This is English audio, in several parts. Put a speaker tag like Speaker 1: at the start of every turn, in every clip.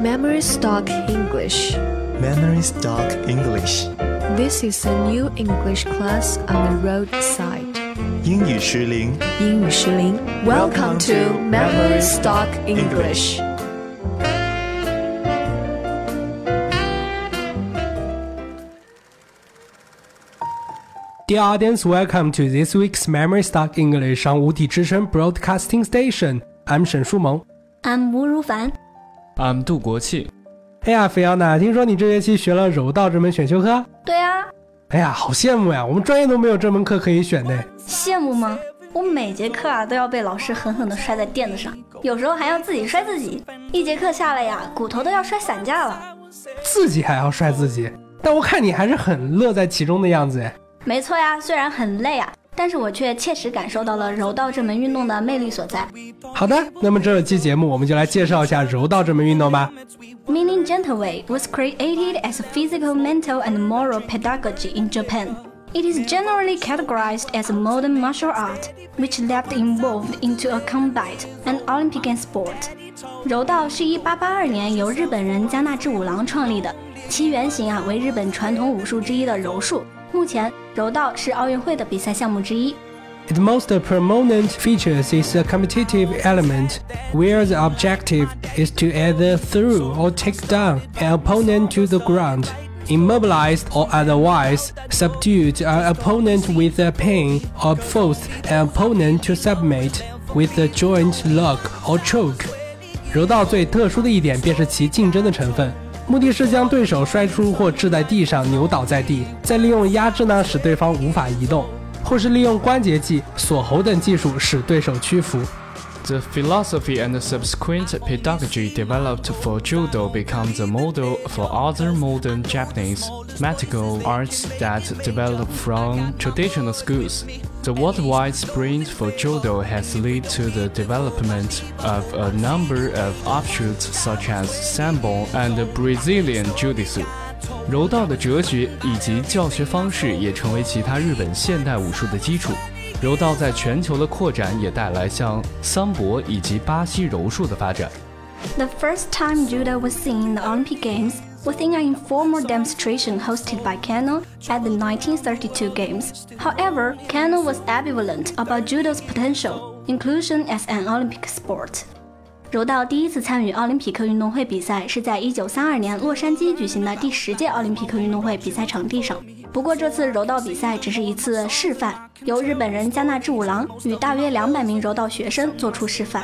Speaker 1: Memory Stock English.
Speaker 2: Memory Stock English.
Speaker 1: This is a new English class on the roadside.
Speaker 2: 英语失灵。
Speaker 1: 英语失灵。Welcome to Memory Stock English.
Speaker 3: Dear audience, welcome to this week's Memory Stock English on 五体之声 Broadcasting Station. I'm 沈舒萌。
Speaker 4: I'm 吴如 凡。
Speaker 5: I'm 杜国庆。
Speaker 3: 哎呀，菲奥娜，听说你这学期学了柔道这门选修课？
Speaker 4: 对啊，
Speaker 3: 哎呀，好羡慕呀！我们专业都没有这门课可以选呢。
Speaker 4: 羡慕吗？我每节课啊都要被老师狠狠地摔在垫子上，有时候还要自己摔自己，一节课下来呀，骨头都要摔散架了。
Speaker 3: 自己还要摔自己，但我看你还是很乐在其中的样子哎。
Speaker 4: 没错呀，虽然很累啊，但是我却切实感受到了柔道这门运动的魅力所在。
Speaker 3: 好的，那么这期节目我们就来介绍一下柔道这门运动吧。
Speaker 4: Meaning Gentleweight was created as a physical, mental, and moral pedagogy in Japan. It is generally categorized as a modern martial art, which left evolved into a combat and Olympic sport. 柔道是一八八二年由日本人加纳志五郎创立的，其原型啊为日本传统武术之一的柔术。目前，柔道是奥运会的比赛项目之一。
Speaker 3: Its most prominent features is a competitive element, where the objective is to either throw or take down an opponent to the ground, immobilized or otherwise subdued an opponent with a pain, or force an opponent to submit with a joint lock or choke. 柔道最特殊的一点便是其竞争的成分， 目的是将对手摔出或掷在地上，扭倒在地，再利用压制呢使对方无法移动。或是利用关节技、锁喉等技术使对手屈服。
Speaker 5: The philosophy and the subsequent pedagogy developed for Judo becomes a model for other modern Japanese martial arts that develop from traditional schools. The worldwide sprint for Judo has led to the development of a number of offshoots such as Sambo and Brazilian Jiu-Jitsu. 柔道的哲学以及教学方式也成为其他日本现代武术的基础。柔道在全球的扩展也带来像桑博以及巴西柔术的发展。
Speaker 4: The first time judo was seen in the Olympic Games was in an informal demonstration hosted by Kano at the 1932 Games. However, Kano was ambivalent about judo's potential inclusion as an Olympic sport. 柔道第一次参与奥林匹克运动会比赛是在1932年洛杉矶举行的第十届奥林匹克运动会比赛场地上。 不过这次柔道比赛只是一次示范，由日本人嘉纳治五郎与大约两百名柔道学生做出示范。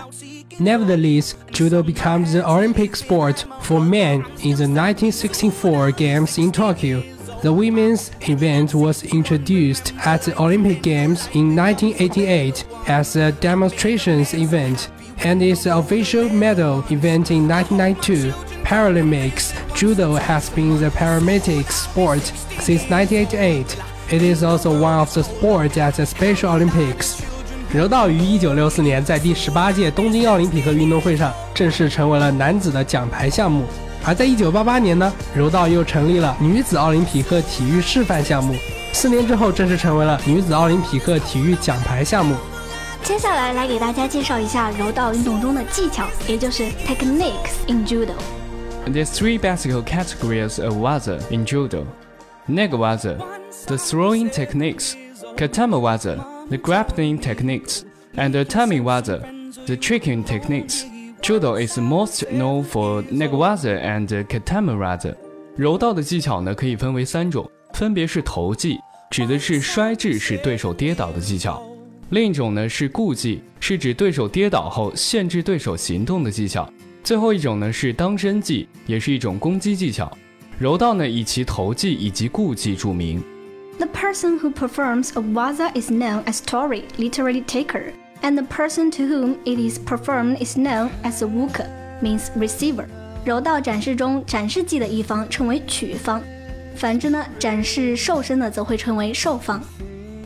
Speaker 3: Nevertheless, judo becomes the Olympic sport for men in the 1964 Games in Tokyo. The women's event was introduced at the Olympic Games in 1988 as a demonstrations event and is the official medal event in 1992. Paralympics judo has been the paramedic sport since 1988. It is also one of the sports at the Special Olympics. 柔道于1964年在第十八届东京奥林匹克运动会上正式成为了男子的奖牌项目，而在1988年呢，柔道又成立了女子奥林匹克体育示范项目，四年之后正式成为了女子奥林匹克体育奖牌项目。
Speaker 4: 接下来来给大家介绍一下柔道运动中的技巧，也就是 techniques in judo。
Speaker 5: There's three basic categories of waza in judo. Nage waza, the throwing techniques, katame waza, the grappling techniques, and the atemi waza, the tricking techniques. Judo is most known for nage waza and katame waza. 柔道的技巧呢，可以分为三种，分别是投技，指的是摔掷使对手跌倒的技巧；另一种呢是固技，是指对手跌倒后限制对手行动的技巧。最后一种呢是当身技，也是一种攻击技巧。柔道呢以其头技以及固技著名。
Speaker 4: The person who performs a waza is known as tori, literally taker, and the person to whom it is performed is known as a wuka, means receiver. 柔道展示中，展示技的一方称为取方，反之呢，展示受身的则会称为受方。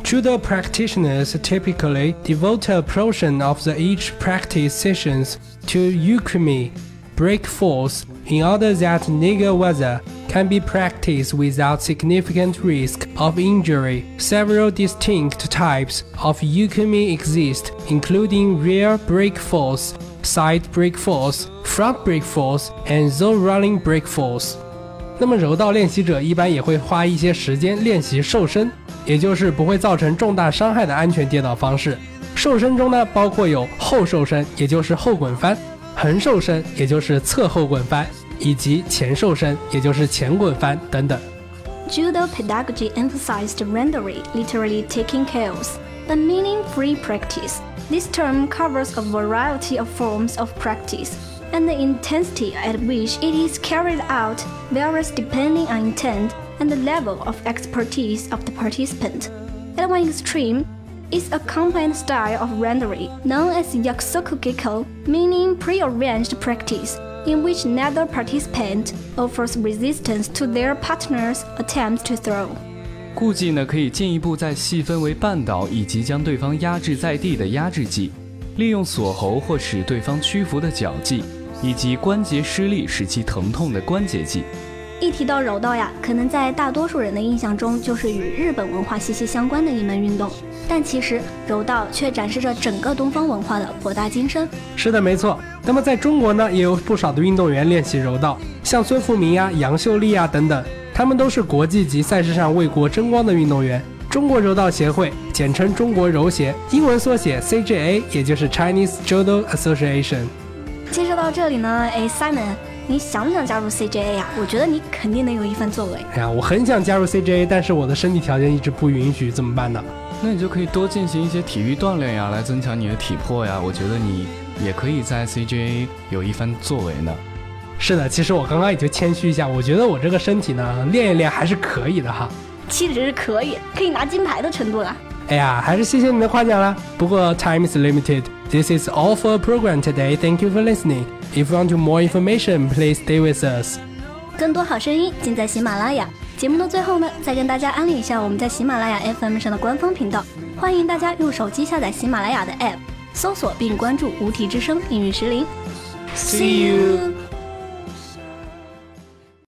Speaker 3: Judo practitioners typically devote a portion of the each practice sessions to Ukemi, break force, in order that Nage Waza can be practiced without significant risk of injury. Several distinct types of Ukemi exist, including rear breakfalls, side breakfalls, front breakfalls, and zone running breakfalls. 那么柔道练习者一般也会花一些时间练习受身，也就是不会造成重大伤害的安全跌倒方式。受身中呢，包括有后受身，也就是后滚翻；横受身，也就是侧后滚翻；以及前受身，也就是前滚翻等等。
Speaker 4: Judo pedagogy emphasized randori, literally taking KOs, the meaning free practice. This term covers a variety of forms of practice, and the intensity at which it is carried out varies depending on intent and the level of expertise of the participant. At one extreme is a compliant style of randori known as yakusokugeiko, meaning pre-arranged practice, in which neither participant offers resistance to their partner's attempt to throw.
Speaker 5: 固技呢，可以进一步再细分为绊倒以及将对方压制在地的压制技，利用锁喉或使对方屈服的绞技，以及关节失力使其疼痛的关节技。
Speaker 4: 一提到柔道呀，可能在大多数人的印象中就是与日本文化息息相关的一门运动，但其实柔道却展示着整个东方文化的博大精深。
Speaker 3: 是的，没错。那么在中国呢，也有不少的运动员练习柔道，像孙富民呀、杨秀丽呀等等，他们都是国际级赛事上为国争光的运动员。中国柔道协会，简称中国柔协，英文缩写 CJA，也就是 Chinese Judo Association。
Speaker 4: 介绍到这里呢，哎，Simon。你想不想加入 CJA 呀？我觉得你肯定能有一番作为。
Speaker 3: 哎呀，我很想加入 CJA，但是我的身体条件一直不允许，怎么办呢？
Speaker 5: 那你就可以多进行一些体育锻炼呀，来增强你的体魄呀。我觉得你也可以在 CJA 有一番作为呢。
Speaker 3: 是的，其实我刚刚也就谦虚一下，我觉得我这个身体呢，练一练还是可以的哈。
Speaker 4: 其实是可以，可以拿金牌的程度了。
Speaker 3: 哎呀，还是谢谢你的夸奖啦。不过 time is limited. This is all for program today. Thank you for listening. If you want more information, please stay with us.
Speaker 4: 更多好声音尽在喜马拉雅。节目的最后呢，再跟大家安利一下我们在喜马拉雅 FM 上的官方频道，欢迎大家用手机下载喜马拉雅的 App，搜索并关注“无题之声”英语石林。See you.